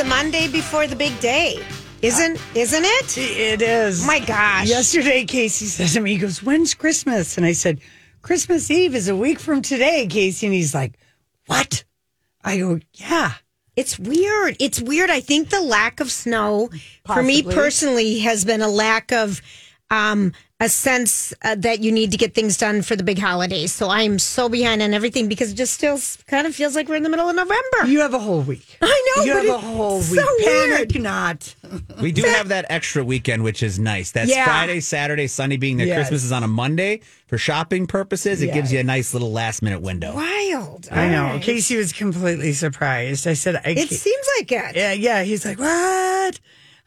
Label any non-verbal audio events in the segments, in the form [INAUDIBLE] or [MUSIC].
the Monday before the big day. Isn't isn't it? It is. My gosh. Yesterday, Casey said to me, he goes, When's Christmas? And I said, Christmas Eve is a week from today, Casey. And he's like, What? I go, Yeah. It's weird. It's weird. I think the lack of snow for me personally has been a lack of um, a sense uh, that you need to get things done for the big holidays. So I'm so behind on everything because it just still kind of feels like we're in the middle of November. You have a whole week. I know, You but have a whole week. so Panic weird. not. We do have that extra weekend, which is nice. That's Yeah. Friday, Saturday, Sunday being that Yes. Christmas is on a Monday for shopping purposes. It gives you a nice little last minute window. Wild. I know. All right. Casey was completely surprised. I said, I It can't- seems like it. Yeah, yeah. He's like, what?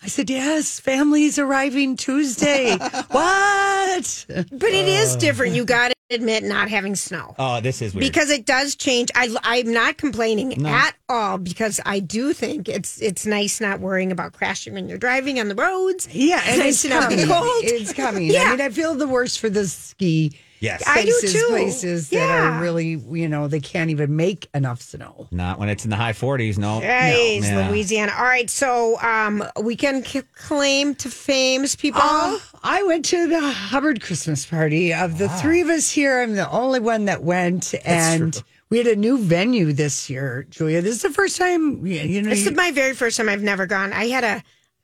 I said, yes, family's arriving Tuesday. [LAUGHS] what? But it is different. You got to admit not having snow. Oh, this is weird. because it does change. I, I'm not complaining at all because I do think it's it's nice not worrying about crashing when you're driving on the roads. Yeah, and [LAUGHS] nice it's to not be coming. cold. It's coming. Yeah. I mean, I feel the worst for the ski yes. I do places, too. places that Yeah. are really, you know, they can't even make enough snow. Not when it's in the high 40s. No. Jeez, No. Yeah. Louisiana. All right, so um, we can c- claim to famous people. Uh, I went to the Hubbard Christmas party. Of the three of us here, I'm the only one that went, and true. we had a new venue this year, Julia. This is the first time, you you know. this you- is my very first time. I've never gone. I had a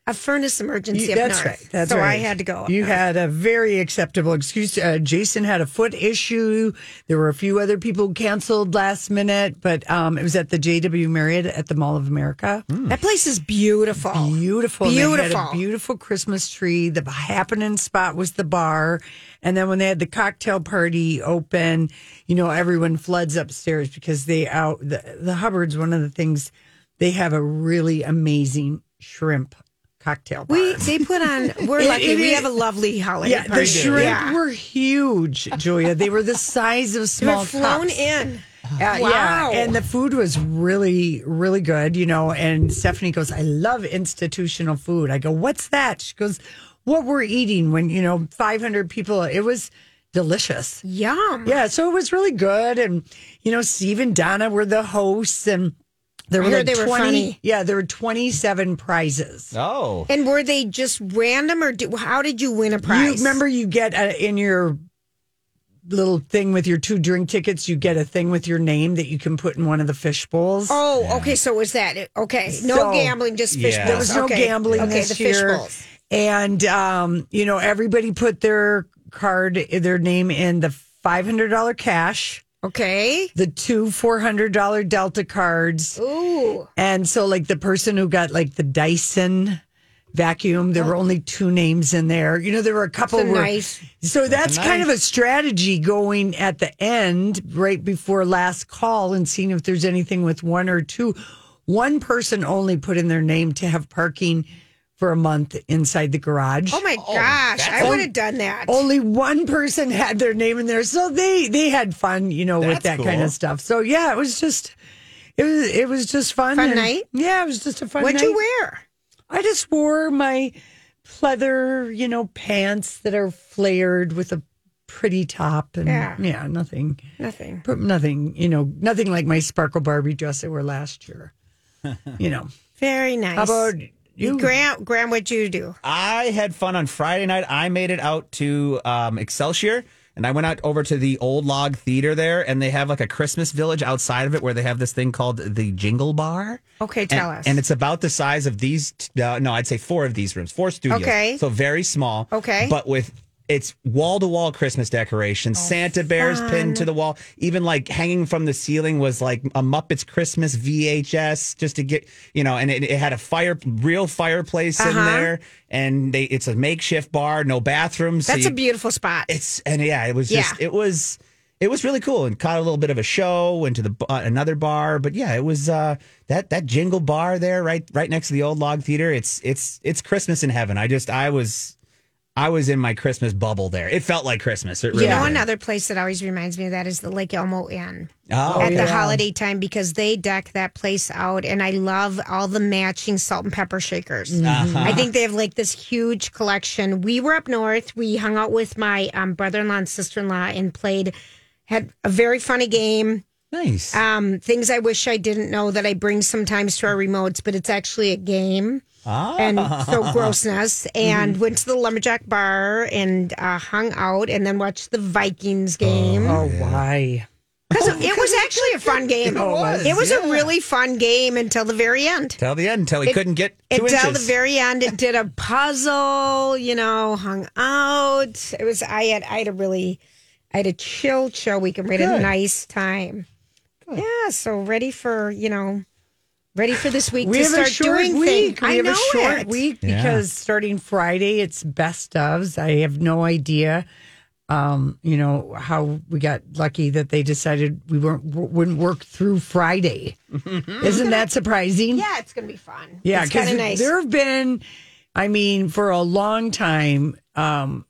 a furnace emergency You- up that's north, right. That's so right. I had to go. Up You north. had a very acceptable excuse. Uh, Jason had a foot issue. There were a few other people who canceled last minute, but um, it was at the JW Marriott at the Mall of America. that place is beautiful. Beautiful. And They had Beautiful. a beautiful Christmas tree. The happening spot was the bar. And then when they had the cocktail party open, you know, everyone floods upstairs because they out the, the Hubbards, one of the things they have a really amazing shrimp cocktail bar. We they put on. [LAUGHS] We're lucky. it we have a lovely holiday yeah, party. the shrimp Yeah. were huge, Julia. They were the size of They small were flown cups. in. Uh, Yeah, Wow. and the food was really, really good, you know. And Stephanie goes, I love institutional food. I go, What's that? She goes, What we're eating when, you know, 500 people. It was delicious. Yum. Yeah, so it was really good. And, you know, Steve and Donna were the hosts, and there were like they were 20. funny. Yeah, there were 27 prizes. Oh. And were they just random, or do, how did you win a prize? You remember you get uh in your little thing with your two drink tickets, you get a thing with your name that you can put in one of the fish bowls. Oh, okay. So was that okay? No So- gambling, just fish Yeah. bowls. There was no okay. gambling Okay, this the fish year. bowls. And um, you know, everybody put their card, their name in the five hundred dollar cash, Okay. the two four hundred dollar Delta cards, Ooh. and so like the person who got like the Dyson vacuum, there were oh. only two names in there. You know, there were a couple. Oh. So were- nice. So that's That's kind of a strategy going at the end, right before last call, and seeing if there's anything with one or two. One person only put in their name to have parking for a month inside the garage. Oh my oh, gosh! I would have done that. Only one person had their name in there, so they they had fun, you know, with That's that kind of stuff. So yeah, it was just it was it was just fun. Fun and- night? Yeah, it was just a fun night. What'd night. you wear? I just wore my pleather, you know, pants that are flared with a pretty top and Yeah. yeah, nothing Nothing. nothing, you know, nothing like my sparkle Barbie dress I wore last year. [LAUGHS] you know. Very nice. How about you? Graham? Graham, what'd you do? I had fun on Friday night. I made it out to um, Excelsior. And I went out over to the old log theater there, and they have like a Christmas village outside of it where they have this thing called the Jingle Bar. Okay, tell and, us. And it's about the size of these. Uh, no, I'd say four of these rooms, four studios. Okay. So very small. Okay. But with it's wall to wall Christmas decorations, Oh, Santa bears pinned to the wall. Even like hanging from the ceiling was like a Muppets Christmas VHS just to get you know, and it, it had a fire, real fireplace in Uh-huh. there, and they it's a makeshift bar, no bathrooms. so That's you- a beautiful spot. it's and yeah, it was just Yeah. it was it was really cool and caught a little bit of a show. Went to the uh, another bar, but yeah, it was uh, that that Jingle Bar there, right right next to the old log theater. It's it's it's Christmas in heaven. I just I was I was in my Christmas bubble there. It felt like Christmas. It really you know, did. another place that always reminds me of that is the Lake Elmo Inn. Oh, at yeah. the holiday time because they deck that place out and I love all the matching salt and pepper shakers. Mm-hmm. I think they have like this huge collection. We were up north. We hung out with my um, brother in law and sister in law and played, had a very funny game. Nice. Um, things I wish I didn't know that I bring sometimes to our remotes, but it's actually a game. Ah. And so grossness. And went to the lumberjack bar and uh, hung out, and then watched the Vikings game. Oh, why? Because it was actually a fun [LAUGHS] game. It was, It was yeah. a really fun game until the very end. Till the end, until he couldn't get two until inches. the very end. It did a puzzle, you know, hung out. It was I had I had a really I had a chill, chill weekend. We had a nice time. Yeah, so ready for, you know, ready for this week We to have start a short doing week. things. We I have know a short it. week Yeah. because starting Friday, it's best ofs. I have no idea. Um, you know how we got lucky that they decided we weren't wouldn't work through Friday. [LAUGHS] Isn't that surprising? Yeah, it's gonna be fun. Yeah, it's kind because of nice. there have been, I mean, for a long time, um,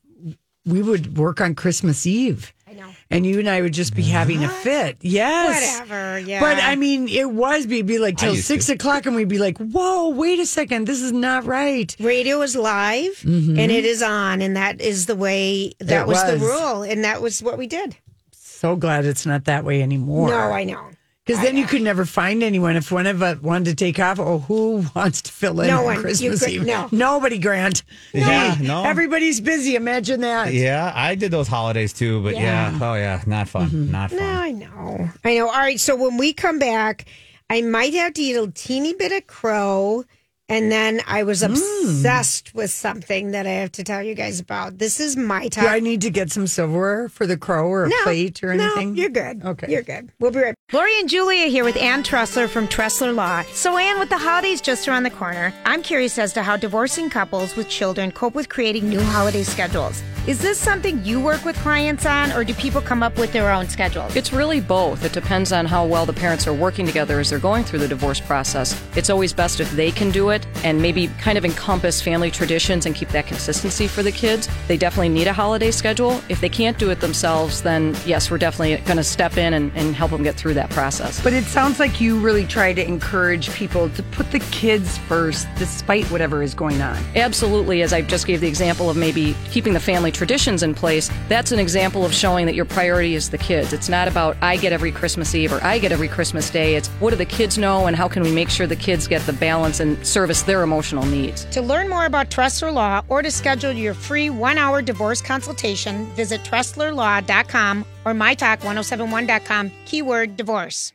we would work on Christmas Eve. I know. And you and I would just be having a fit. Yes. Whatever. Yeah. But I mean, it was, we'd be like till used six to. o'clock and we'd be like, whoa, wait a second, this is not right. radio is live mm-hmm. and it is on, and that is the way that. It was, the was. rule, and that was what we did. So glad it's not that way anymore. No, I know. Because then you could never find anyone. If one of us wanted to take off, oh, who wants to fill in No on one. You Christmas could- Eve? no. Nobody, Grant. Yeah, Hey, no. Everybody's busy. Imagine that. yeah, I did those holidays too, but yeah, oh yeah, not fun, Mm-hmm. not fun. No, I know. I know. All right. So when we come back, I might have to eat a teeny bit of crow. And then I was Mm. obsessed with something that I have to tell you guys about. This is my Do time. I need to get some silverware for the crow or a plate or anything? No, you're good. Okay. You're good. We'll be right Lori and Julia here with Ann Tressler from Tressler Law. So, Ann, with the holidays just around the corner, I'm curious as to how divorcing couples with children cope with creating new holiday schedules. Is this something you work with clients on, or do people come up with their own schedules? It's really both. It depends on how well the parents are working together as they're going through the divorce process. It's always best if they can do it and maybe kind of encompass family traditions and keep that consistency for the kids. They definitely need a holiday schedule. If they can't do it themselves, then yes, we're definitely going to step in and, and help them get through that process. But it sounds like you really try to encourage people to put the kids first despite whatever is going on. Absolutely, as I just gave the example of maybe keeping the family traditions in place, that's an example of showing that your priority is the kids. It's not about I get every Christmas Eve or I get every Christmas Day. It's what do the kids know and how can we make sure the kids get the balance and service their emotional needs. To learn more about Tressler Law or to schedule your free one hour divorce consultation, visit TresslerLaw.com or MyTalk1071.com, keyword divorce.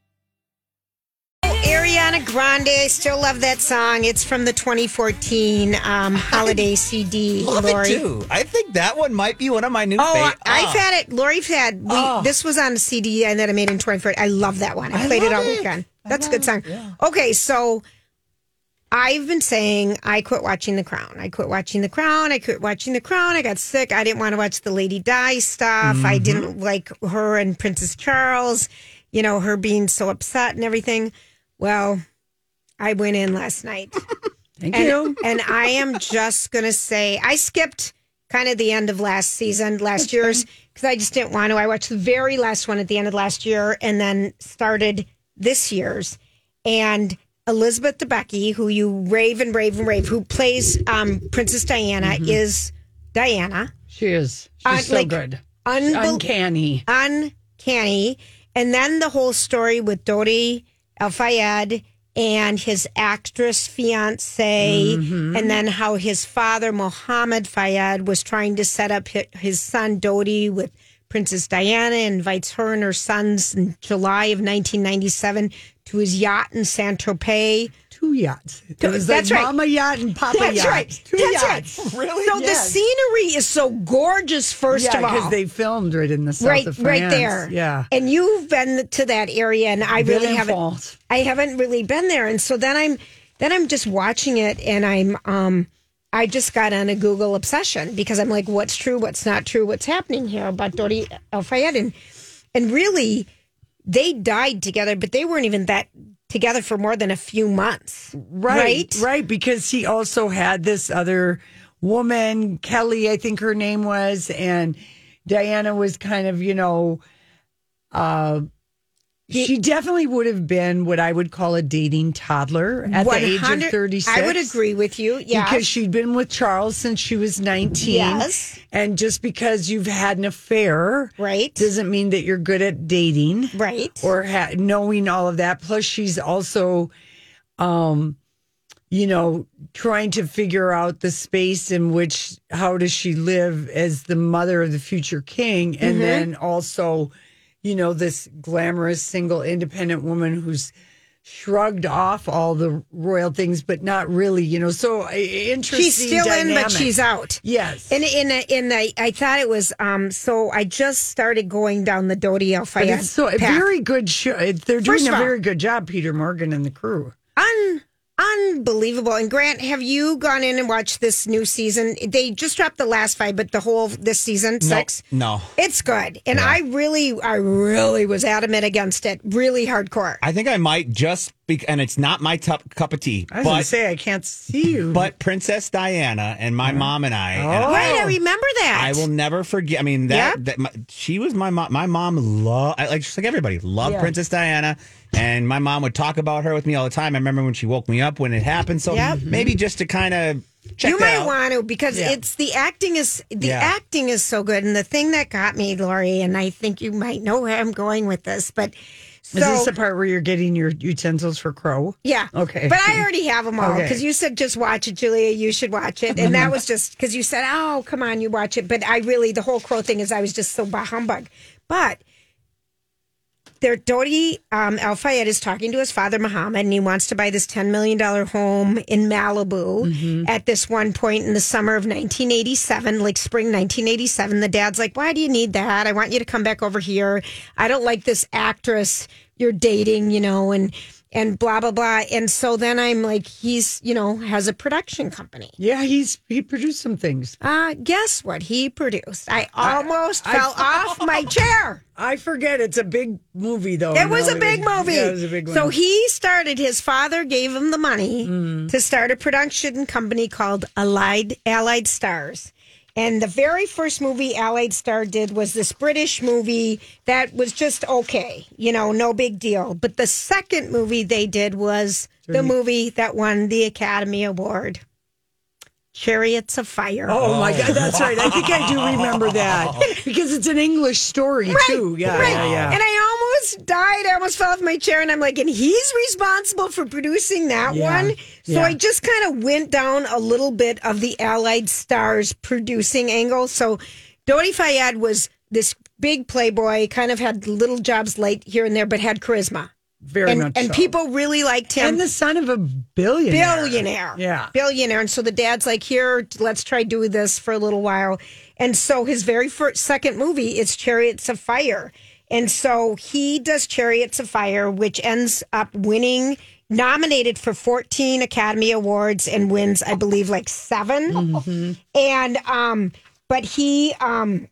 Oh, Ariana Grande, I still love that song. It's from the 2014 um, [LAUGHS] holiday CD. Love Lori. it too. I think that one might be one of my new. Oh, fa- I've Ah. had it. Lori's had. We, This was on a CD and that I made in 2014. I love that one. I, I played it all it. weekend. That's a good song. Okay, so I've been saying I quit watching The Crown. I quit watching The Crown. I quit watching The Crown. I got sick. I didn't want to watch the Lady Di stuff. I mm-hmm. didn't like her and Princess Charles. You know her being so upset and everything. Well, I went in last night. [LAUGHS] Thank And, you. and I am just going to say, I skipped kind of the end of last season, last year's, because I just didn't want to. I watched the very last one at the end of last year and then started this year's. And Elizabeth Debicki, who you rave and rave and rave, who plays um, Princess Diana, is Diana. She is. She's Uh, so like, good. Uncanny. uncanny. And then the whole story with Dodi El Fayed and his actress fiance, and then how his father, Mohammed Fayed, was trying to set up his son Dodi with Princess Diana, invites her and her sons in July of 1997 to his yacht in Saint Tropez. Two yachts. Was That's like right. Mama yacht and Papa That's yacht. right. Two That's yachts. right. [LAUGHS] Really? So Yes. the scenery is so gorgeous, first Yeah, of all. because they filmed right in the south right, of France. right there. Yeah. And you've been to that area, and I really haven't. I haven't really been there, and so then I'm then I'm just watching it, and I'm um I just got on a Google obsession because I'm like, what's true, what's not true, what's happening here about Dodi El Fayed, and and really, they died together, but they weren't even that together for more than a few months, Right, right? right, because he also had this other woman, Kelly, I think her name was, and Diana was kind of, you know, uh, She definitely would have been what I would call a dating toddler at the age of 100 36. I would agree with you. Yeah. Because she'd been with Charles since she was 19. Yes. And just because you've had an affair Right. doesn't mean that you're good at dating. Right. Or ha- knowing all of that. Plus, she's also, um, you know, trying to figure out the space in which, how does she live as the mother of the future king? And then also, you know, this glamorous single independent woman who's shrugged off all the royal things, but not really, you know. So uh, interesting. she's still in, but she's out. Yes. And in a, in a, I thought it was um. So I just started going down the Dodi Al Fayed so a path. very good show. They're doing First a of all- very good job, Peter Morgan and the crew. Un- unbelievable. And Grant, have you gone in and watched this new season? They just dropped the last five, but the whole this season six. No. It's good, and I really, I really was adamant against it, really hardcore. I think I might just be, and it's not my tup cup of tea, I was going to say, I can't see you. but Princess Diana and my mm. mom and I. and Oh. Right, I remember that. I will never forget. I mean that, Yep. that my, she was my mom. My mom loved like just like everybody loved Yeah. Princess Diana, and my mom would talk about her with me all the time. I remember when she woke me up when it happened. So Yep. maybe just to kind of check out. you might out. want to because Yeah. it's the acting is the Yeah. acting is so good, and the thing that got me, Lori, and I think you might know where I'm going with this, but so Is this the part where you're getting your utensils for crow? Yeah. Okay. But I already have them all Okay. because you said just watch it, Julia. You should watch it. And that was just because you said, oh, come on, you watch it. But I really, the whole crow thing is I was just so bah humbug. But there, Dodi um, Al Fayed is talking to his father, Muhammad, and he wants to buy this $10 million home in Malibu Mm-hmm. at this one point in the summer of 1987, like spring 1987. The dad's like, why do you need that? I want you to come back over here. I don't like this actress you're dating, you know, and and blah blah blah. And so then I'm like, he's you know has a production company. Yeah, he's he produced some things. Uh, guess what he produced? I almost fell [LAUGHS] off my chair. I forget it's a big movie though. It was a big movie. Yeah, it was a big one. So he started. His father gave him the money Mm. to start a production company called Allied Allied Stars. And the very first movie Allied Star did was this British movie that was just okay, you know, no big deal. But the second movie they did was the movie that won the Academy Award, Chariots of Fire. Oh my oh. God, that's right. I think I do remember that [LAUGHS] because it's an English story too. Yeah, right. yeah, yeah. And I almost died. I almost fell off my chair. And I'm like, and he's responsible for producing that Yeah. one. So Yeah. I just kind of went down a little bit of the Allied Stars producing angle. So Dodi Fayed was this big playboy, kind of had little jobs late here and there, but had charisma. Very and, much and so. people really liked him. and the son of a billionaire. billionaire. Yeah. Billionaire. And so the dad's like, here, let's try doing this for a little while. And so his very first, second movie is Chariots of Fire. And so he does Chariots of Fire, which ends up winning, nominated for 14 Academy Awards and wins, I believe, like 7 And, um, but he, um,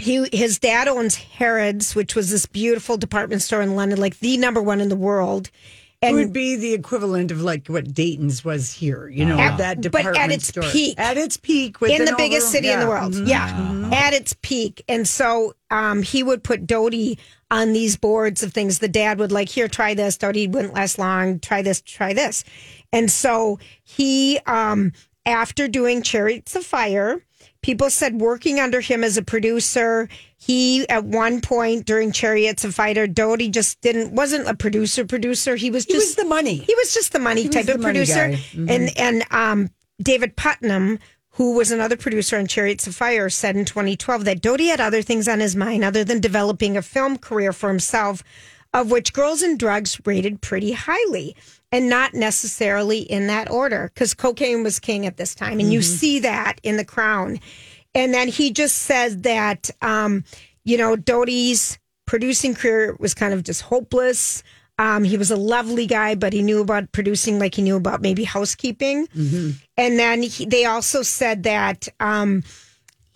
he his dad owns Harrods, which was this beautiful department store in London, like the number one in the world. And It would be the equivalent of like what Dayton's was here, you know, At- that but at its store. peak. At its peak. in the biggest over- city in the yeah. world. Mhm. Yeah, at its peak. And so um, he would put Dodi on these boards of things. The dad would like, here, try this. Dodi wouldn't last long. Try this, try this. And so he, um, after doing Chariots of Fire, people said working under him as a producer, he at one point during Chariots of Fire, Dodi just didn't wasn't a producer producer. He was He just was the money. he was just the money was type the of money producer. Mm-hmm. And and um, David Puttnam, who was another producer on Chariots of Fire, said in 2012 that Dodi had other things on his mind other than developing a film career for himself, of which Girls and Drugs rated pretty highly. And not necessarily in that order, because cocaine was king at this time. And you Mm-hmm. see that in The Crown. And then he just said that, um, you know, Dodi's producing career was kind of just hopeless. Um, he was a lovely guy, but he knew about producing like he knew about maybe housekeeping. And then he, they also said that um,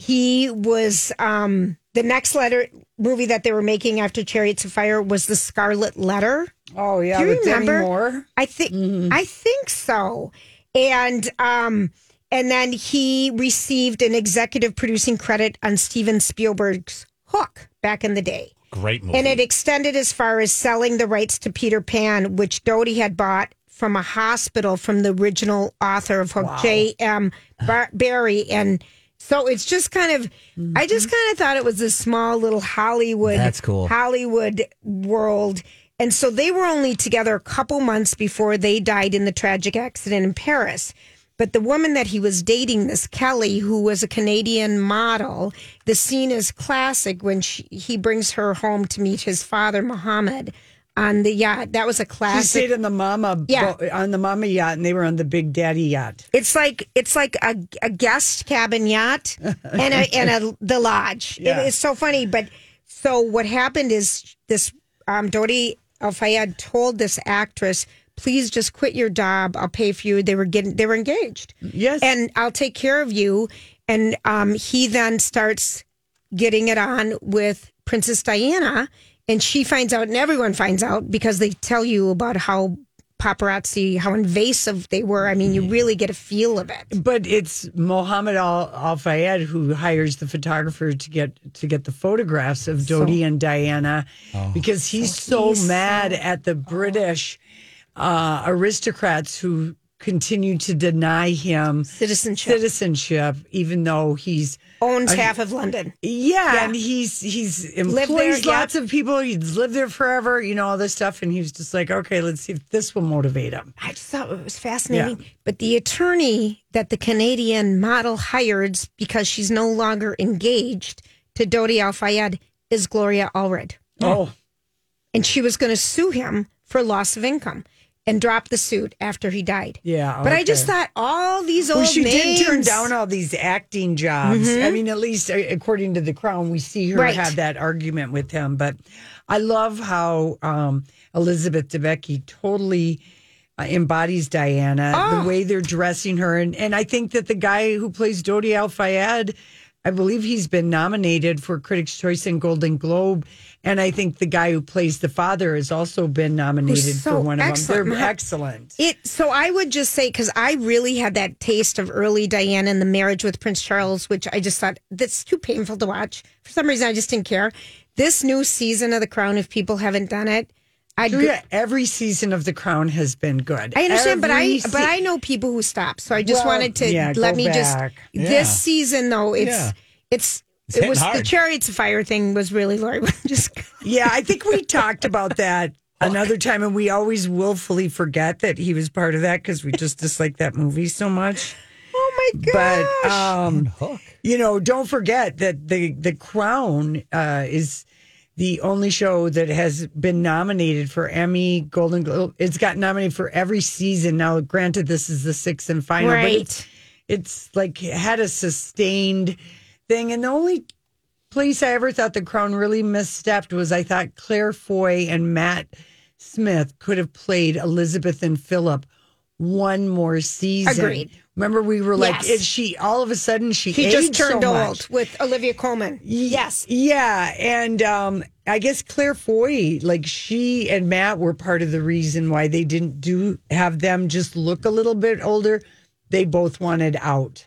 he was um, the next letter movie that they were making after Chariots of Fire was the Scarlet Letter. Oh yeah, Do you remember? Moore. I think I think so. And um and then he received an executive producing credit on Steven Spielberg's Hook back in the day. great movie. And it extended as far as selling the rights to Peter Pan, which Dodi had bought from a hospital from the original author of Hook, J.M. Bar- Barrie. And so it's just kind of, I mm-hmm. just kind of thought it was a small little Hollywood, That's cool. Hollywood world. And so they were only together a couple months before they died in the tragic accident in Paris. But the woman that he was dating, this Kelly, who was a Canadian model, the scene is classic when she, he brings her home to meet his father, Mohammed, on the yacht. That was a She classic. stayed on the mama Yeah. bo- on the mama yacht, and they were on the big daddy yacht. It's like it's like a, a guest cabin yacht [LAUGHS] and a and a the lodge. Yeah. It, it's so funny. But so what happened is this um, Dodi Al Fayed told this actress, "Please just quit your job. I'll pay for you." They were getting they were engaged. Yes. and I'll take care of you. And um, he then starts getting it on with Princess Diana, and she finds out, and everyone finds out because they tell you about how paparazzi, how invasive they were. I mean, you really get a feel of it. But it's Mohammed Al, Al Fayed who hires the photographer to get to get the photographs of Dodi and Diana because he's so, he's mad at the British uh, aristocrats who continue to deny him Citizenship citizenship, even though he's owns half of London. yeah, Yeah. and he's he's there, employs yeah. lots of people. He's lived there forever, you know all this stuff, and he was just like, okay, let's see if this will motivate him. I just thought it was fascinating. But the attorney that the Canadian model hired because she's no longer engaged to Dodi Al Fayed is Gloria Allred. Oh, and she was going to sue him for loss of income and drop the suit after he died. Yeah, but I just thought all these old Well, she names. did turn down all these acting jobs. I mean, at least uh, according to the Crown, we see her Right. have that argument with him. But I love how um, Elizabeth Debicki totally uh, embodies Diana, Oh. the way they're dressing her, and and I think that the guy who plays Dodi Al Fayed. I believe he's been nominated for Critics' Choice and Golden Globe, and I think the guy who plays the father has also been nominated so for one of excellent. them. They're excellent. It so I would just say because I really had that taste of early Diana and the marriage with Prince Charles, which I just thought that's too painful to watch. For some reason, I just didn't care. This new season of The Crown, if people haven't done it, I Julia, every season of The Crown has been good. I understand, but I se- but I know people who stop, so I just Well, wanted to yeah, let go me just. Yeah. this season though it's Yeah. it's. It's it hitting was the chariots of fire thing was really Lori [LAUGHS] just yeah, I think we talked about that another time, and we always willfully forget that he was part of that because we just dislike that movie so much. oh my god But um, you know, don't forget that the the Crown uh, is the only show that has been nominated for Emmy, Golden Globe. It's got nominated for every season. Now, granted, this is the sixth and final, but Right. it's it's like had a sustained thing. And the only place I ever thought the Crown really misstepped was I thought Claire Foy and Matt Smith could have played Elizabeth and Philip one more season. Agreed. Remember, we were like, Yes. is she all of a sudden she he aged just turned so old with Olivia Colman yes Yeah, and um, I guess Claire Foy, like she and Matt, were part of the reason why they didn't do have them just look a little bit older. They both wanted out.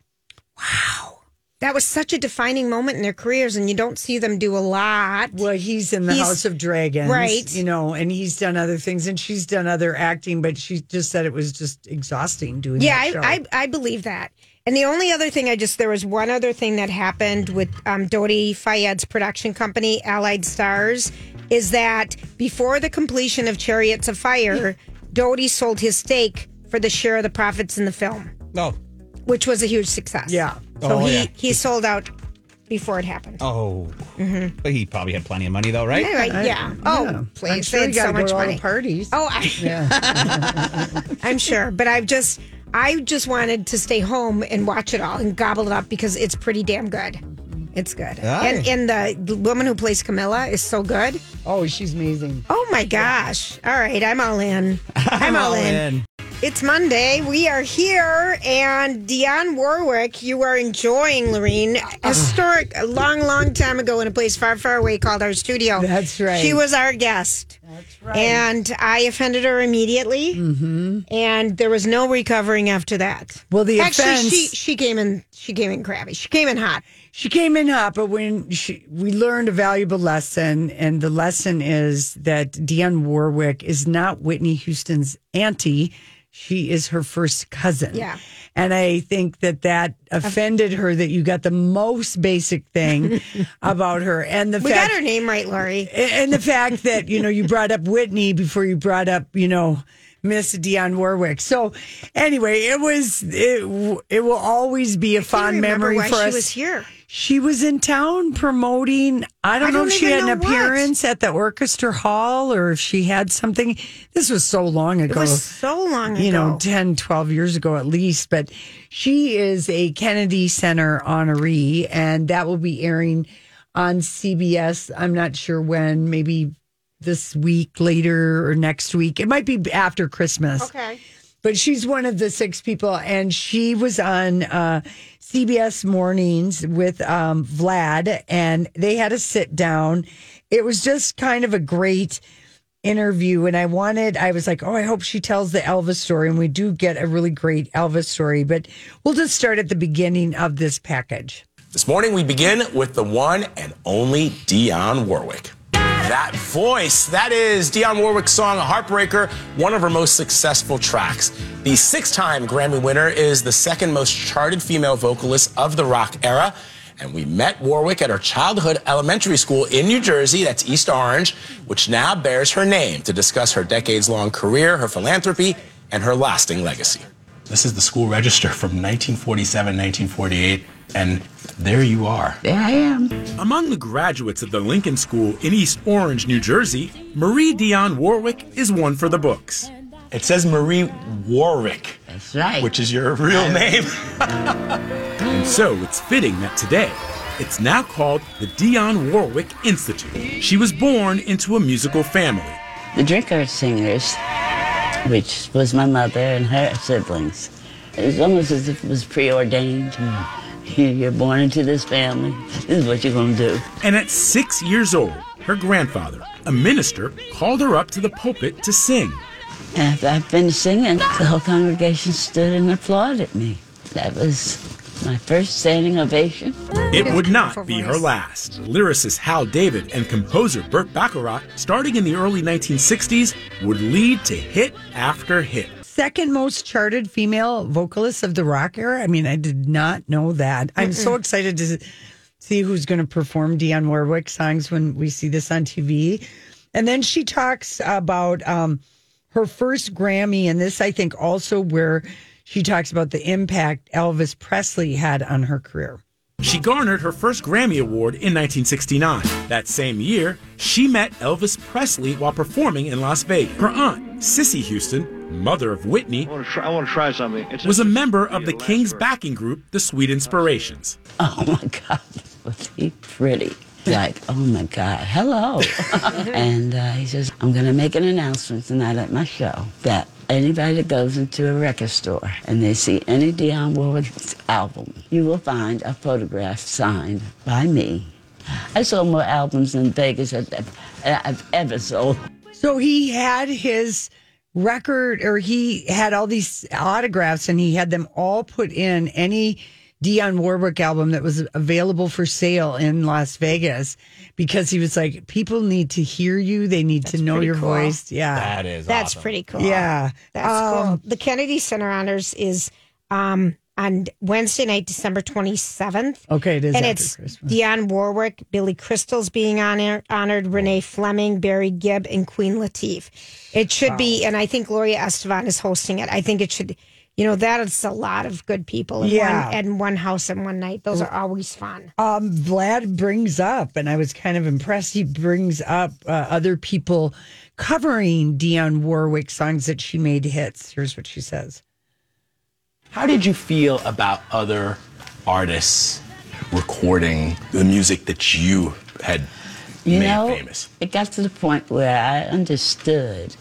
That was such a defining moment in their careers and you don't see them do a lot Well, he's in the He's- House of Dragons, right. You know, and he's done other things, and she's done other acting, but she just said it was just exhausting doing. It. Yeah, that show. I, I I believe that. And the only other thing I just there was one other thing that happened with um, Dodi Fayed's production company, Allied Stars, is that before the completion of Chariots of Fire, Dodi sold his stake for the share of the profits in the film, No. which was a huge success. Yeah. So Oh, he yeah. he sold out before it happened. Oh. Mm-hmm. But he probably had plenty of money though, right? Anyway, yeah. Oh, Yeah. please. I'm sure they you had got so to go much money. parties. Oh, I, [LAUGHS] [LAUGHS] I'm sure, but I've just I just wanted to stay home and watch it all and gobble it up because it's pretty damn good. It's good, Aye. and and the, the woman who plays Camilla is so good. Oh, she's amazing. Oh my gosh! All right, I'm all in. [LAUGHS] I'm, all in. It's Monday. We are here, and Dionne Warwick, you are enjoying Lorene. Historic, a long, long time ago in a place far, far away called our studio. That's right. She was our guest. That's right. And I offended her immediately, mm-hmm. and there was no recovering after that. Well, the Actually, offense- she she came in she came in crabby. She came in hot. She came in hot, but when she, we learned a valuable lesson, and the lesson is that Dionne Warwick is not Whitney Houston's auntie; she is her first cousin. Yeah. and I think that that offended her that you got the most basic thing [LAUGHS] about her, and the We fact got her name right, Lori. and the fact that you know you brought up Whitney before you brought up you know Miss Dionne Warwick. So anyway, it was it. It will always be a fond memory for she us. was here. She was in town promoting. I don't I know don't if she had an what. appearance at the orchestra hall or if she had something. This was so long ago. It was so long ago. you know, 10, 12 years ago at least. But she is a Kennedy Center honoree, and that will be airing on CBS. I'm not sure when, maybe this week, later, or next week. It might be after Christmas okay. But she's one of the six people, and she was on uh, CBS Mornings with um, Vlad, and they had a sit down. It was just kind of a great interview, and I wanted, I was like, oh, I hope she tells the Elvis story, and we do get a really great Elvis story, but we'll just start at the beginning of this package. This morning we begin with the one and only Dionne Warwick. That voice, that is Dionne Warwick's song Heartbreaker, one of her most successful tracks. The six time Grammy winner is the second most charted female vocalist of the rock era. And we met Warwick at her childhood elementary school in New Jersey, that's East Orange, which now bears her name to discuss her decades long career, her philanthropy, and her lasting legacy. This is the school register from 1947 1948, and there you are. There I am. Among the graduates of the Lincoln School in East Orange, New Jersey, Marie Dionne Warwick is one for the books. It says Marie Warwick, That's right. which is your real name. [LAUGHS] And so it's fitting that today, it's now called the Dionne Warwick Institute. She was born into a musical family. the Drinkard Singers, which was my mother and her siblings. It was almost as if it was preordained. Uh, you're born into this family. This is what you're going to do. And at six years old, her grandfather, a minister, called her up to the pulpit to sing. After I finished singing, the whole congregation stood and applauded me. That was my first standing ovation. It would not be her last. Lyricist Hal David and composer Burt Bacharach, starting in the early 1960s, would lead to hit after hit. Second most charted female vocalist of the rock era. I mean, I did not know that. I'm so excited to see who's going to perform Dionne Warwick songs when we see this on TV. And then she talks about um, her first Grammy, and this I think also where she talks about the impact Elvis Presley had on her career. She garnered her first Grammy Award in 1969. That same year, she met Elvis Presley while performing in Las Vegas. Her aunt, Cissy Houston, mother of Whitney, I want to try, I want to try something. It's was a member of the King's backing group, the Sweet Inspirations. Oh my God, was he pretty? Like, oh my God, hello. [LAUGHS] and uh, he says, I'm going to make an announcement tonight at my show that anybody that goes into a record store and they see any Dionne Warwick's album, you will find a photograph signed by me. I sold more albums in Vegas than I've ever sold. So he had his record, or he had all these autographs, and he had them all put in any Dionne Warwick album that was available for sale in Las Vegas because he was like, people need to hear you. They need to know your cool. voice. Yeah. That is That's awesome. pretty cool. Yeah. That's Um, cool. The Kennedy Center Honors is um, on Wednesday night, December 27th. Okay, it is And after it's Christmas. Dionne Warwick, Billy Crystal's being honor, honored, Renee Fleming, Barry Gibb, and Queen Latifah. It should be, and I think Gloria Estefan is hosting it. I think it should, you know, that is a lot of good people in, Yeah. one, in one house in one night. Those are always fun. um, Vlad brings up, and I was kind of impressed. He brings up uh, other people covering Dionne Warwick songs that she made hits. Here's what she says. How did you feel about other artists recording the music that you had You made know, famous? it got to the point where I understood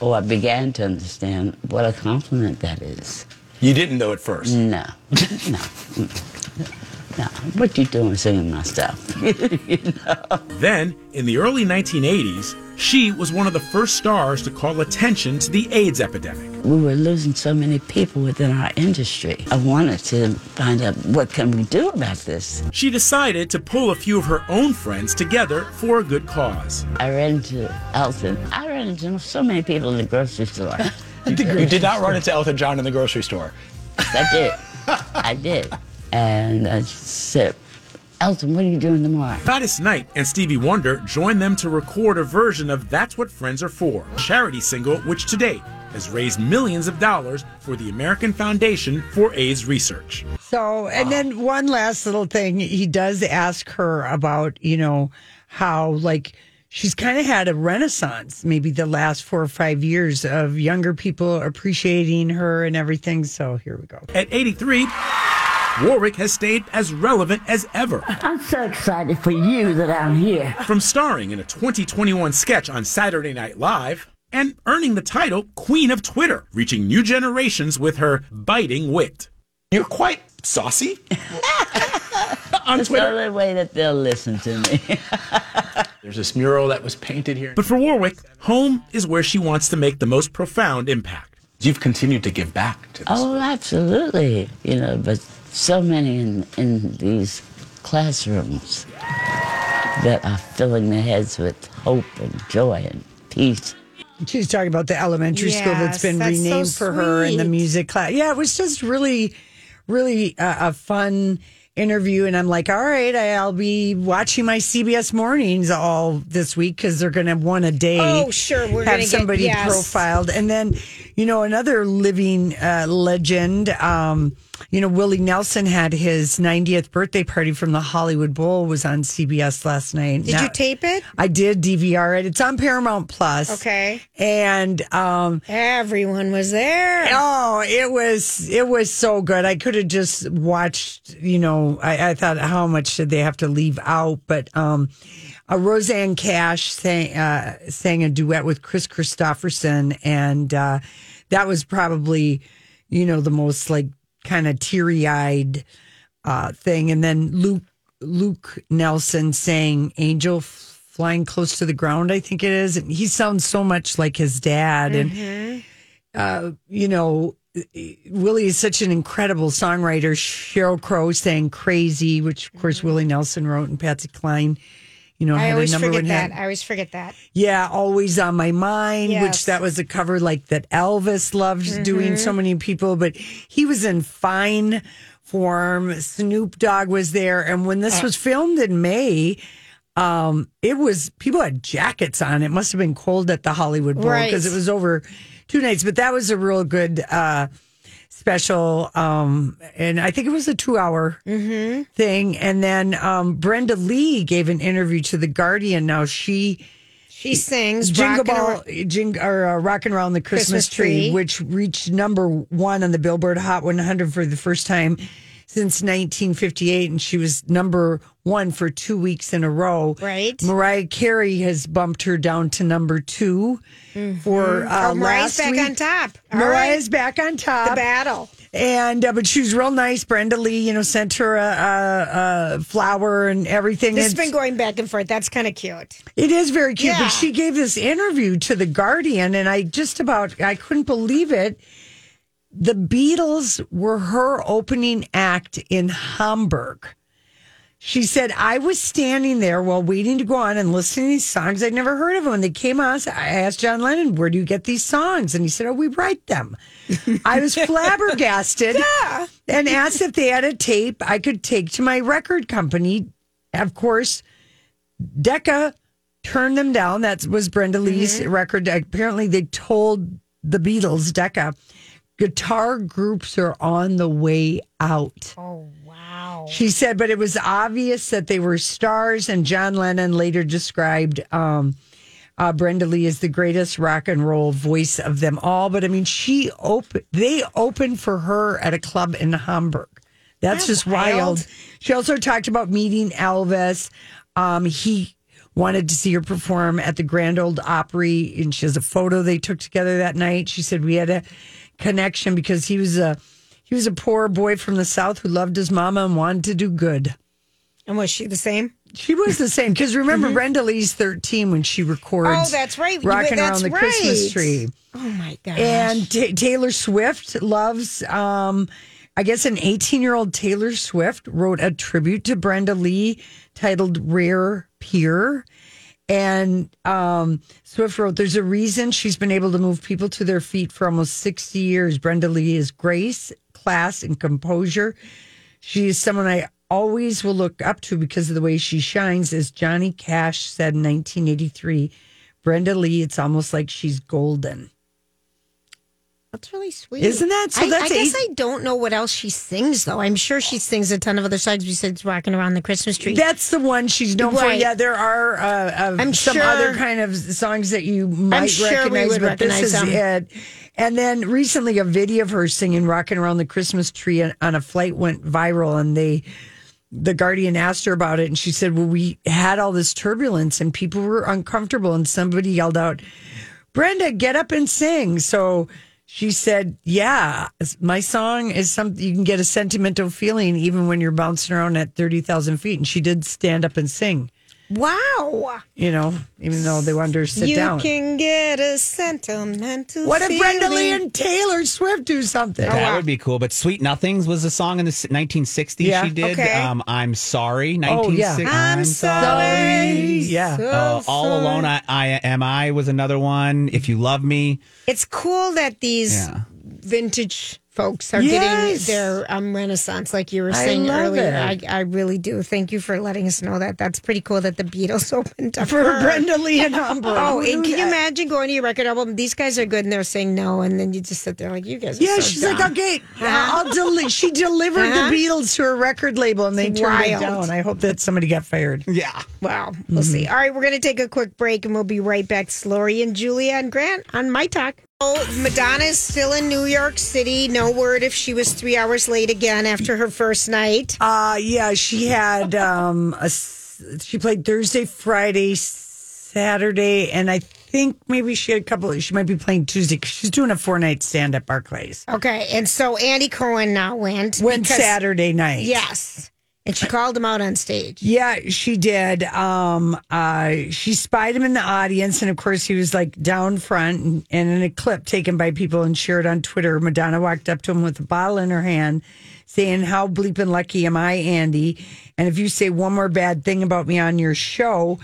Oh, I began to understand what a compliment that is. You didn't know at first. No, [LAUGHS] no, no. What you doing singing my stuff? [LAUGHS] Then, in the early 1980s, she was one of the first stars to call attention to the AIDS epidemic. we were losing so many people within our industry. I wanted to find out what can we do about this. She decided to pull a few of her own friends together for a good cause. I ran into Elton. I ran into so many people in the grocery store. [LAUGHS] You did not run into Elton John in the grocery store. I did. [LAUGHS] I did. And I said, Elton, what are you doing tomorrow? Gladys Knight and Stevie Wonder joined them to record a version of That's What Friends Are For, a charity single which to date has raised millions of dollars for the American Foundation for AIDS Research. So, and then one last little thing, he does ask her about, you know, how like she's kind of had a renaissance, maybe the last four or five years of younger people appreciating her and everything. So here we go. At 83, Warwick has stayed as relevant as ever. I'm so excited for you that I'm here. From starring in a 2021 sketch on Saturday Night Live and earning the title Queen of Twitter, reaching new generations with her biting wit. You're quite saucy [LAUGHS] on It's the only way that they'll listen to me. [LAUGHS] There's this mural that was painted here. But for Warwick, home is where she wants to make the most profound impact. You've continued to give back to this. oh, absolutely. You know, but so many in, in these classrooms that are filling their heads with hope and joy and peace. She's talking about the elementary school that's been that's so renamed for her and the music class. Yeah, it was just really, really uh, a fun interview. And I'm like, all right, I'll be watching my CBS mornings all this week because they're going to one a day. Oh, sure, we're have gonna get- somebody yes. profiled, and then you know another living uh, legend. Um, you know, Willie Nelson had his 90th birthday party from the Hollywood Bowl was on CBS last night. Did Now- you tape it? I did DVR it. It's on Paramount Plus. Okay. And um Everyone was there. oh, it was it was so good. I could have just watched, you know, I, I thought how much did they have to leave out, but um uh, Rosanne Cash sang uh, sang a duet with Kris Kristofferson, and uh, that was probably, you know, the most like kind of teary eyed uh, thing. And then Luke Luke Nelson saying "Angel Flying Close to the Ground," I think it is. And he sounds so much like his dad, and uh, you know. Willie is such an incredible songwriter. Sheryl Crow sang "Crazy," which of course Willie Nelson wrote, and Patsy Cline, you know, I always forget that. I always forget that. Yeah, always on my mind, Yes. which that was a cover like that Elvis loved doing so many people, but he was in fine form. Snoop Dogg was there. And when this was filmed in May, um, it was people had jackets on. It must have been cold at the Hollywood Bowl Right. because it was over two nights. But that was a real good uh special um and i think it was a two hour thing. And then um brenda lee gave an interview to the guardian. Now she She sings Jingle Ball, Around- jing, or uh, Rockin' Around the Christmas, Christmas tree, Tree. which reached number one on the Billboard Hot 100 for the first time since 1958, and she was number one for two weeks in a row. Right. Mariah Carey has bumped her down to number 2 for uh, Oh, Mariah's last back week. on top. All Mariah's right. back on top. The battle. And uh, but she was real nice. Brenda Lee, you know, sent her a, a, a flower and everything. This has been going back and forth. That's kind of cute. it is very cute, Yeah. but she gave this interview to the Guardian, and I just about I couldn't believe it. The Beatles were her opening act in Hamburg. She said, I was standing there while waiting to go on and listening to these songs. I'd never heard of them. When they came on, I asked John Lennon, Where do you get these songs? And he said, Oh, we write them. I was [LAUGHS] flabbergasted and asked if they had a tape I could take to my record company. Of course, Decca turned them down. That was Brenda Lee's mm-hmm. record. Apparently, they told the Beatles, Decca, guitar groups are on the way out. Oh. She said, but it was obvious that they were stars, and John Lennon later described um, uh, Brenda Lee as the greatest rock and roll voice of them all. But I mean, she op- they opened for her at a club in Hamburg. That's just wild. wild. She also talked about meeting Elvis. Um, he wanted to see her perform at the Grand Ole Opry, and she has a photo they took together that night. She said we had a connection because he was a he was a poor boy from the South who loved his mama and wanted to do good. And was she the same? She was the same because remember Brenda Lee's thirteen when she records. Mm-hmm. Oh, that's right. Rocking that's around the Christmas tree. Oh my gosh. And Ta Taylor Swift loves, um, I guess, an 18 year old Taylor Swift wrote a tribute to Brenda Lee titled Rare Peer. And um, Swift wrote, There's a reason she's been able to move people to their feet for almost 60 years. Brenda Lee is grace, class, and composure. She is someone I always will look up to because of the way she shines. As Johnny Cash said in 1983, Brenda Lee, it's almost like she's golden. That's really sweet. Isn't that- so I, that's I guess eight- I don't know what else she sings though. I'm sure she sings a ton of other songs besides "Rocking Around the Christmas Tree." That's the one she's known for. Yeah, there are uh, uh, I'm some sure- other kind of songs that you might sure recognize, but recognize this is them. it. And then recently, a video of her singing "Rocking Around the Christmas Tree" on, a flight went viral, and they. The Guardian asked her about it, and she said, "Well, we had all this turbulence, and people were uncomfortable, and somebody yelled out, Brenda, get up and sing." So she said, "Yeah, my song is something you can get a sentimental feeling even when you're bouncing around at thirty thousand feet." And she did stand up and sing. Wow. You know, even though they wanted her to sit you down. You can get a sentimental. what if Brenda. Lee and Taylor Swift do something? That would be cool. But Sweet Nothings was a song in the 1960s Yeah, she did. okay. Um, I'm sorry. Oh, yeah. 1960. I'm sorry. Yeah. So Uh, All sorry. Alone I, I Am I was another one. If You Love Me. It's cool that these Yeah. vintage folks are Yes. getting their um, renaissance, like you were saying love earlier. I, it. I really do. Thank you for letting us know that. That's pretty cool that the Beatles [LAUGHS] opened up For her. Brenda Lee and Humber. [LAUGHS] Oh, and knew can you imagine going to your record album? These guys are good, and they're saying no, and then you just sit there like, you guys. Are Yeah, so she's dumb. like, okay, [LAUGHS] I'll deli- she delivered Uh-huh. the Beatles to her record label and they It's turned it wild. down. I hope that somebody got fired. Yeah. Wow, we'll Mm-hmm. see. All right, we're going to take a quick break, and we'll be right back. It's Lori and Julia and Grant on My Talk. Oh, Madonna's still in New York City. No word if she was three hours late again after her first night. Uh yeah, she had um a she played Thursday, Friday, Saturday, and I think maybe she had a couple. She might be playing Tuesday she's doing a four night stand at Barclays. Okay, and so Andy Cohen now went. Went Saturday night. Yes, and she called him out on stage. Yeah, she did. Um, uh, she spied him in the audience, and of course, he was like down front. And, and in a clip taken by people and shared on Twitter, Madonna walked up to him with a bottle in her hand, saying, "How bleeping lucky am I, Andy? And if you say one more bad thing about me on your show."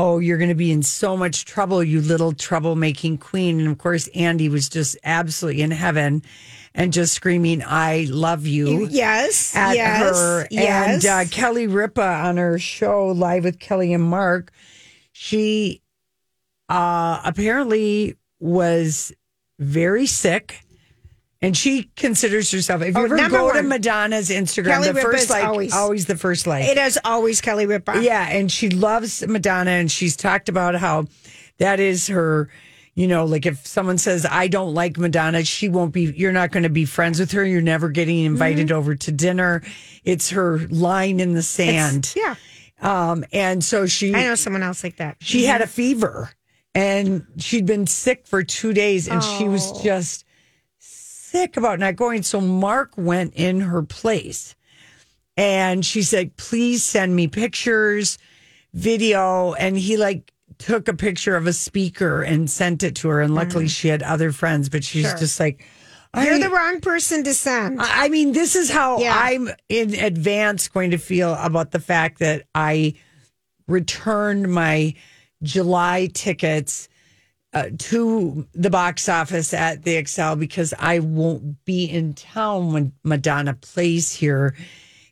Oh, you're going to be in so much trouble, you little troublemaking queen. And of course, Andy was just absolutely in heaven and just screaming, I love you Yes, at yes, her. yes. And uh, Kelly Ripa on her show, Live with Kelly and Mark, she uh, apparently was very sick. And she considers herself, if you Oh, ever go to. Madonna's Instagram, Kelly the Ripa first like, always- always, the first like. it is always Kelly Ripa. Yeah, and she loves Madonna, and she's talked about how that is her. You know, like if someone says I don't like Madonna, she won't be. You're not going to be friends with her. You're never getting invited Mm-hmm. over to dinner. It's her line in the sand. yeah. Um, and so she I know someone else like that. she had a fever, and she'd been sick for two days, and she Oh. was just sick about not going. So Mark went in her place, and she said, "Please send me pictures, video," and he like took a picture of a speaker and sent it to her. And luckily, she had other friends, but she's Mm. Sure. just like. You're the wrong person to send. I I mean, this is how Yeah. I'm in advance going to feel about the fact that I returned my July tickets uh, to the box office at the Xcel because I won't be in town when Madonna plays here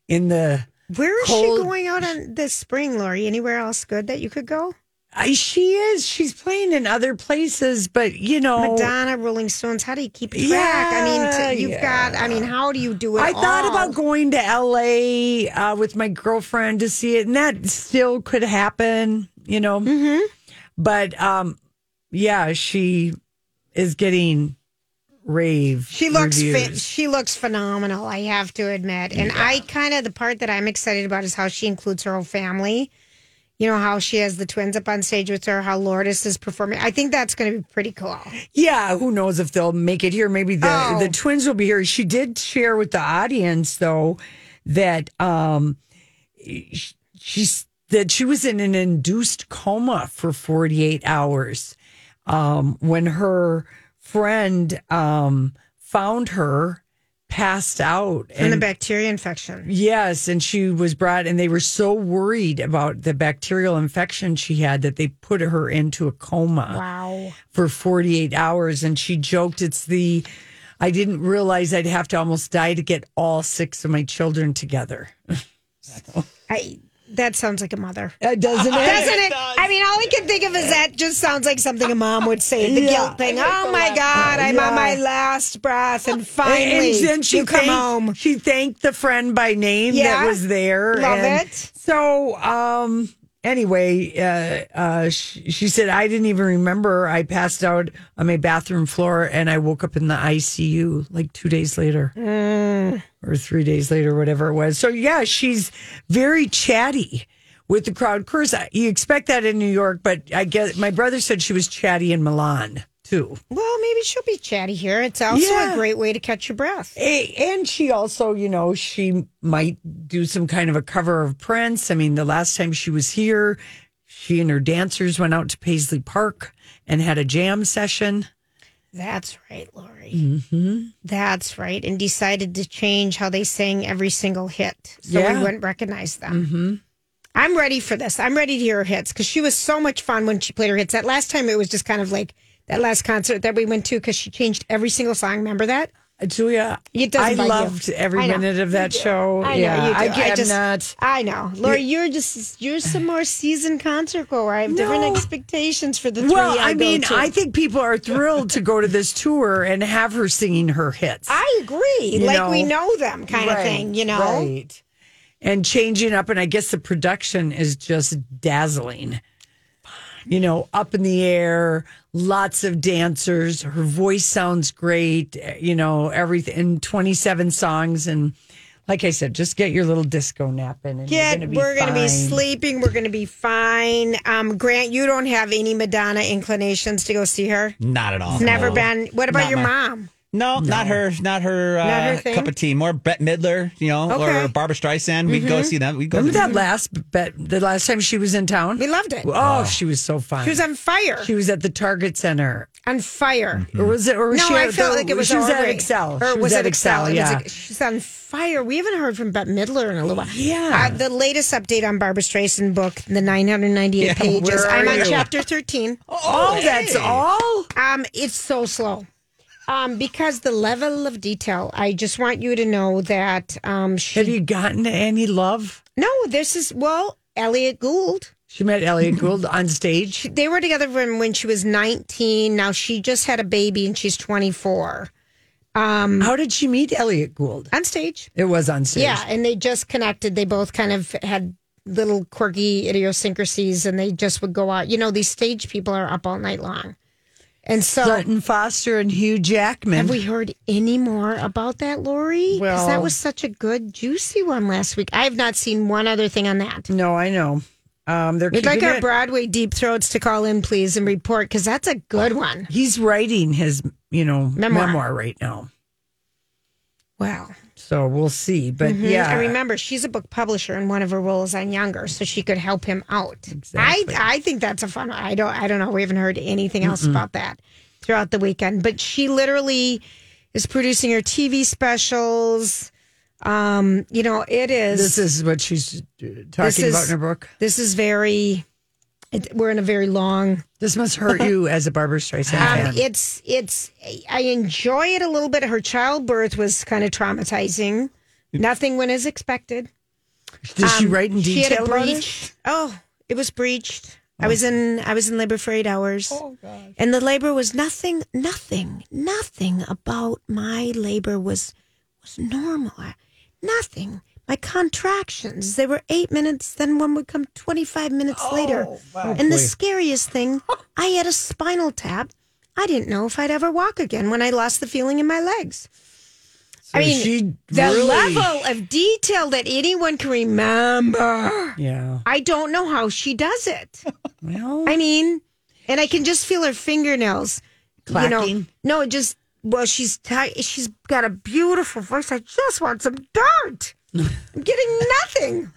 in the. Where is cold- she going out on this spring, Lori? Anywhere else good that you could go? I, she is. She's playing in other places, but you know, Madonna, Rolling Stones. How do you keep track? I mean, Yeah, t- you've got. I mean, how do you do it? I thought about going to LA uh, with my girlfriend to see it, and that still could happen, you know. Mm-hmm. But um, yeah, she is getting rave. She looks fit. She looks phenomenal. I have to admit, and I kind of the part that I'm excited about is how she includes her whole family You know how she has the twins up on stage with her, how Lourdes is performing. I think that's going to be pretty cool. Yeah, who knows if they'll make it here? Maybe the Oh. the twins will be here. She did share with the audience though that um she's that she was in an induced coma for 48 hours um when her friend um found her passed out From the bacteria infection. Yes, and she was brought, and they were so worried about the bacterial infection she had that they put her into a coma Wow. for 48 hours. And she joked, It's the, I didn't realize I'd have to almost die to get all six of my children together. [LAUGHS] I that sounds like a mother. Uh, doesn't it? Doesn't it? I mean, all I can think of is that just sounds like something a mom would say. The Yeah. guilt thing. Oh my God, I'm on my last breath, and finally and then she you come thanked, home. She thanked the friend by name Yeah. that was there. Love and it. So, um, anyway, uh, uh, she, she said I didn't even remember. I passed out on my bathroom floor, and I woke up in the ICU like two days later, Mm. or three days later, whatever it was. So, yeah, she's very chatty. With the crowd, of course, you expect that in New York, but I guess my brother said she was chatty in Milan too. Well, maybe she'll be chatty here. It's also Yeah. a great way to catch your breath. And she also, you know, she might do some kind of a cover of Prince. I mean, the last time she was here, she and her dancers went out to Paisley Park and had a jam session. That's right, Lori. Mm-hmm. That's right. And decided to change how they sang every single hit so Yeah. we wouldn't recognize them. Mm-hmm. I'm ready for this. I'm ready to hear her hits because she was so much fun when she played her hits. That last time it was just kind of like that last concert that we went to because she changed every single song. Remember that? Julia, I bug you. loved every minute of that show. I know yeah, you do. I, I, get just, not. I know, Lori. You're just you're some more seasoned concert goer. I have different expectations for the three. Well, I, I mean, to. I think people are thrilled to go to this tour and have her singing her hits. I agree. You like know, we know them, kind of thing. You know, right. And changing up, and I guess the production is just dazzling. You know, up in the air, lots of dancers. Her voice sounds great. You know, everything, and 27 songs. And like I said, just get your little disco nap in. And Get, you're gonna be we're going to be sleeping. We're going to be fine. Um, Grant, you don't have any Madonna inclinations to go see her. Not at all. Never No. been. What about Not your my- mom? No, not her. Not her. Uh, Not her cup of tea. More Bette Midler, you know, Okay. Mm-hmm. or Barbra Streisand. We'd go see them. We'd go. Remember see that last bet the last time she was in town? We loved it. Oh, she was so fun. She was on fire. She was at the Target Center. on fire. Or was it? Or was No, she I felt the- like it was She was at already- Xcel. Or She was, it Xcel? It was Yeah. like- she's on fire. We haven't heard from Bette Midler in a little while. Yeah. Uh, the latest update on Barbra Streisand book, the 998 Yeah, pages. where I'm are on chapter 13. oh, that's all. Um, it's so slow. Um, because the level of detail, I just want you to know that um, she. Have you gotten any love? no, this is well, Elliott Gould. She met Elliott Gould on stage. They were together from when she was 19. Now she just had a baby and she's 24 Um, How did she meet Elliott Gould? on stage. It was on stage. Yeah, and they just connected. They both kind of had little quirky idiosyncrasies, and they just would go out. You know, these stage people are up all night long, and so. Sutton Foster and Hugh Jackman. have we heard any more about that, Lori? Well- that was such a good, juicy one last week. I have not seen one other thing on that. no, I know. Um, they're We'd like our it- Broadway deep throats to call in, please, and report because that's a good one. He's writing his, you know, Memoir. memoir, right now. Wow. So we'll see. But yeah, I remember she's a book publisher, and one of her roles on Younger, so she could help him out. Exactly. I I think that's a fun. I don't I don't know. We haven't heard anything else about that throughout the weekend, but she literally is producing her TV specials. Um, you know, it is. this is what she's uh, talking is- about in her book. this is very. It, we're in a very long This must hurt you [LAUGHS] as a Barbra Streisand Um, it's it's I enjoy it a little bit. Her childbirth was kind of traumatizing. Nothing went as expected. Did she Um, write in she had a detail about it? breech. Oh, it was breached. I was in I was in labor for eight hours. Oh god. And the labor was nothing, nothing, nothing about my labor was was normal. Nothing. My contractions, they were eight minutes, then one would come 25 minutes later. Oh, wow. Oh, and the scariest thing, [LAUGHS] I had a spinal tap. I didn't know if I'd ever walk again when I lost the feeling in my legs. I mean, she the really- level of detail that anyone can remember. Yeah. I don't know how she does it. [LAUGHS] Well, I mean, and I can just feel her fingernails. You know, no, just well, she's ti- she's got a beautiful voice. I just want some dirt. I'm getting nothing.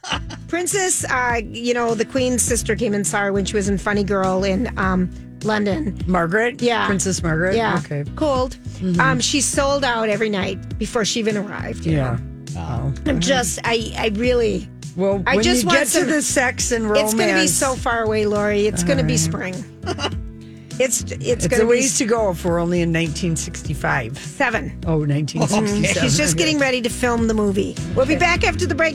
Princess, uh, you know, the Queen's sister came and saw her when she was in Funny Girl in um, London. Margaret? Yeah. Princess Margaret? Yeah. Okay. Mm-hmm. Cold. Um, she sold out every night before she even arrived. Yeah. know. I'm just, I, I really, Well, I just you want get some- to the sex and romance, it's going to be so far away, Lori. It's going to be spring. [LAUGHS] it's, it's, It's a to be ways to go if we're only in 1965. seven. Oh, 1967. [LAUGHS] She's just getting ready to film the movie. We'll be back after the break.